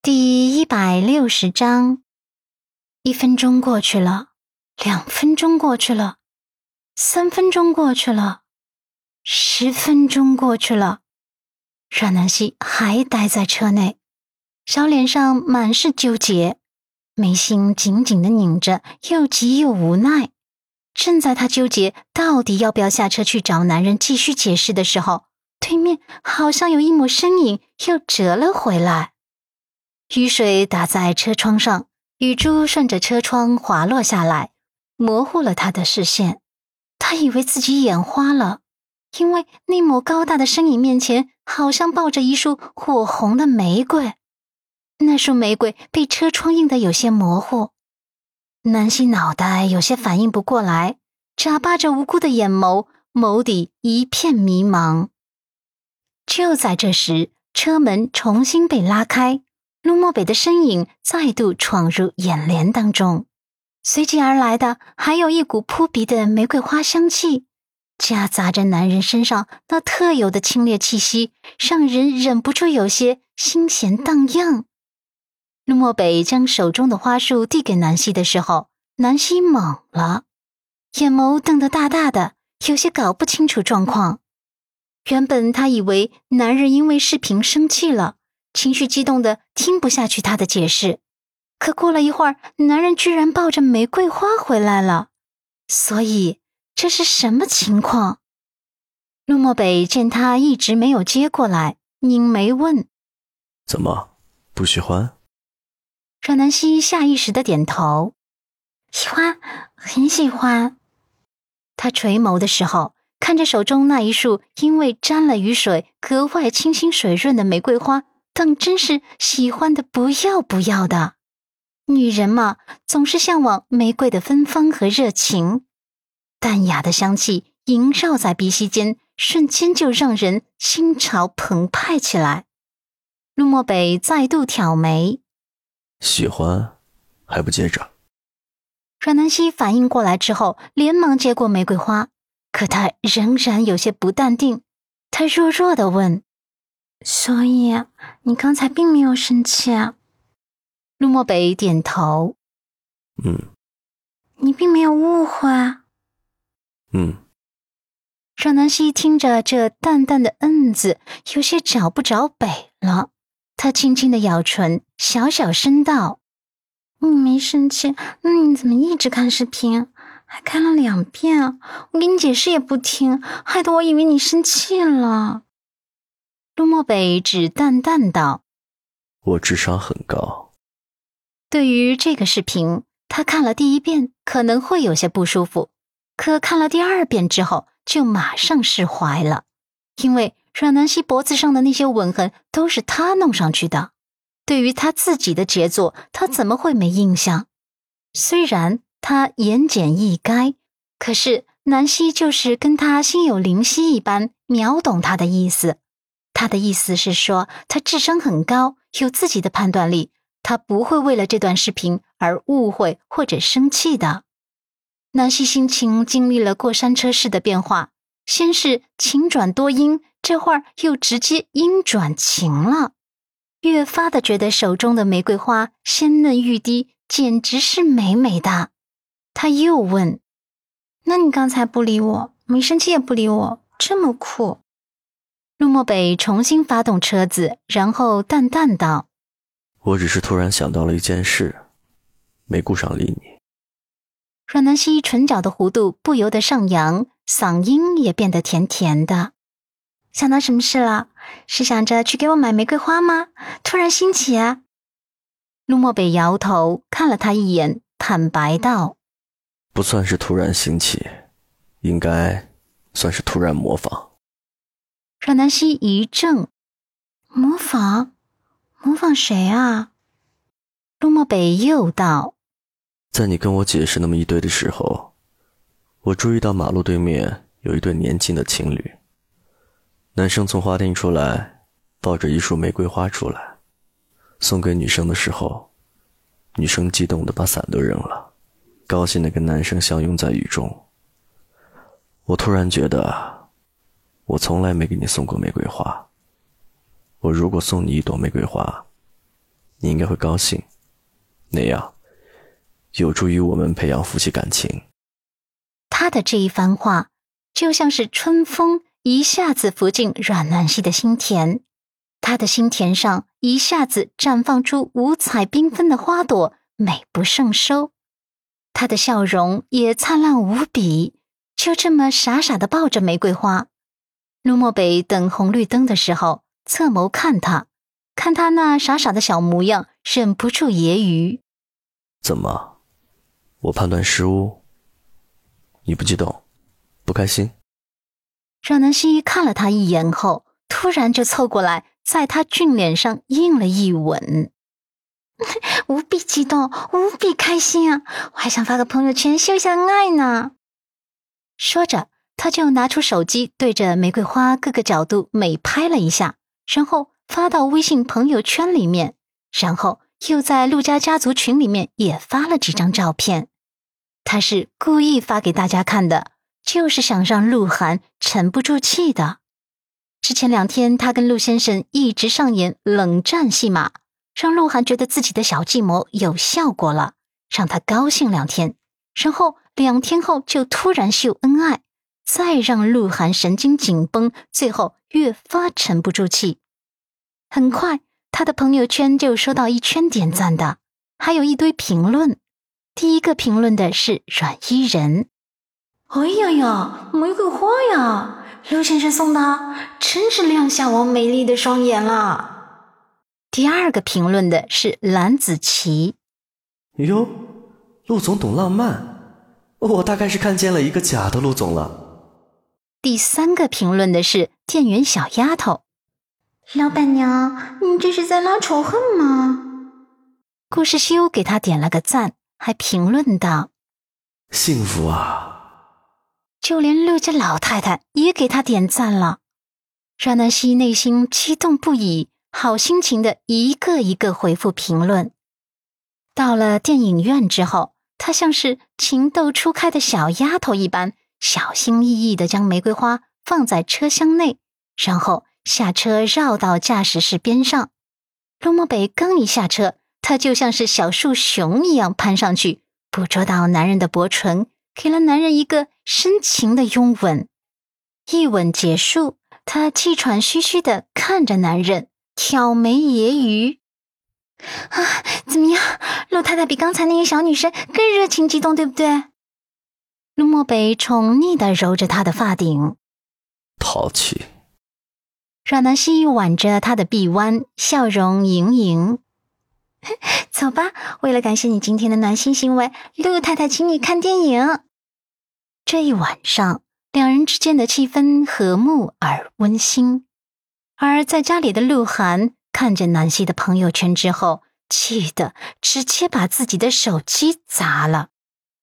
第一百六十章，一分钟过去了，两分钟过去了，三分钟过去了，十分钟过去了。阮南希还待在车内，小脸上满是纠结，眉心紧紧的拧着，又急又无奈。正在他纠结到底要不要下车去找男人继续解释的时候，对面好像有一抹身影又折了回来。雨水打在车窗上，雨珠顺着车窗滑落下来，模糊了他的视线。他以为自己眼花了，因为那抹高大的身影面前好像抱着一束火红的玫瑰。那束玫瑰被车窗映得有些模糊，南希脑袋有些反应不过来，眨巴着无辜的眼眸，眸底一片迷茫。就在这时，车门重新被拉开。陆漠北的身影再度闯入眼帘当中，随即而来的还有一股扑鼻的玫瑰花香气，夹杂着男人身上那特有的清冽气息，让人忍不住有些心弦荡漾。陆漠北将手中的花束递给南希的时候，南希懵了，眼眸瞪得大大的，有些搞不清楚状况。原本他以为男人因为视频生气了。情绪激动的听不下去他的解释，可过了一会儿，男人居然抱着玫瑰花回来了。所以这是什么情况？陆漠北见他一直没有接过来，拧眉问：“怎么不喜欢？”阮南希下意识的点头：“喜欢，很喜欢。”他垂眸的时候，看着手中那一束因为沾了雨水格外清新水润的玫瑰花。更真是喜欢的不要不要的，女人嘛，总是向往玫瑰的芬芳和热情。淡雅的香气萦绕在鼻息间，瞬间就让人心潮澎湃起来。陆漠北再度挑眉，喜欢还不接着？阮南希反应过来之后，连忙接过玫瑰花，可她仍然有些不淡定。她弱弱的问。所以你刚才并没有生气。啊陆漠北点头。嗯。你并没有误会。嗯。阮南希听着这淡淡的“嗯”字，有些找不着北了。他轻轻的咬唇，小小声道：“你没生气，那你怎么一直看视频？还看了两遍？我给你解释也不听，害得我以为你生气了。”陆漠北只淡淡道：“我智商很高。”对于这个视频，他看了第一遍可能会有些不舒服，可看了第二遍之后就马上释怀了，因为阮南希脖子上的那些吻痕都是他弄上去的。对于他自己的杰作，他怎么会没印象？虽然他言简意赅，可是南希就是跟他心有灵犀一般，秒懂他的意思。他的意思是说，他智商很高，有自己的判断力，他不会为了这段视频而误会或者生气的。南希心情经历了过山车式的变化，先是晴转多阴，这会儿又直接阴转晴了，越发的觉得手中的玫瑰花鲜嫩欲滴，简直是美美的。他又问：“那你刚才不理我，没生气也不理我，这么酷？”陆漠北重新发动车子，然后淡淡道：“我只是突然想到了一件事，没顾上理你。”阮南希唇角的弧度不由得上扬，嗓音也变得甜甜的。想到什么事了？是想着去给我买玫瑰花吗？突然兴起啊！陆漠北摇头，看了他一眼，坦白道：“不算是突然兴起，应该算是突然模仿。”阮南希一怔，模仿，模仿谁啊？陆漠北又道：“在你跟我解释那么一堆的时候，我注意到马路对面有一对年轻的情侣。男生从花店出来，抱着一束玫瑰花出来，送给女生的时候，女生激动的把伞都扔了，高兴的跟男生相拥在雨中。我突然觉得。”我从来没给你送过玫瑰花。我如果送你一朵玫瑰花，你应该会高兴，那样有助于我们培养夫妻感情。他的这一番话，就像是春风一下子拂进阮南希的心田，他的心田上一下子绽放出五彩缤纷的花朵，美不胜收。他的笑容也灿烂无比，就这么傻傻的抱着玫瑰花。陆漠北等红绿灯的时候，侧眸看他，看他那傻傻的小模样，忍不住揶揄：“怎么，我判断失误？你不激动，不开心？”阮南希看了他一眼后，突然就凑过来，在他俊脸上印了一吻，无比激动，无比开心啊！我还想发个朋友圈秀一下恩爱呢。说着。他就拿出手机，对着玫瑰花各个角度美拍了一下，然后发到微信朋友圈里面，然后又在陆家家族群里面也发了几张照片。他是故意发给大家看的，就是想让鹿晗沉不住气的。之前两天，他跟陆先生一直上演冷战戏码，让鹿晗觉得自己的小计谋有效果了，让他高兴两天，然后两天后就突然秀恩爱。再让鹿晗神经紧绷，最后越发沉不住气。很快，他的朋友圈就收到一圈点赞的，还有一堆评论。第一个评论的是阮伊人：“哎呀呀，玫瑰花呀，陆先生送的，真是亮瞎我美丽的双眼了。”第二个评论的是蓝子琪：“哟，陆总懂浪漫，我大概是看见了一个假的陆总了。”第三个评论的是店员小丫头，老板娘，你这是在拉仇恨吗？顾世修给他点了个赞，还评论道：“幸福啊！”就连六家老太太也给他点赞了。阮南希内心激动不已，好心情的一个一个回复评论。到了电影院之后，她像是情窦初开的小丫头一般。小心翼翼的将玫瑰花放在车厢内，然后下车绕到驾驶室边上。陆漠北刚一下车，他就像是小树熊一样攀上去，捕捉到男人的薄唇，给了男人一个深情的拥吻。一吻结束，他气喘吁吁的看着男人，挑眉揶揄：“啊，怎么样？陆太太比刚才那个小女生更热情激动，对不对？”陆漠北宠溺的揉着她的发顶，淘气。阮南希挽着他的臂弯，笑容盈盈。走吧，为了感谢你今天的暖心行为，陆太太请你看电影。这一晚上，两人之间的气氛和睦而温馨。而在家里的鹿晗看着南希的朋友圈之后，气得直接把自己的手机砸了。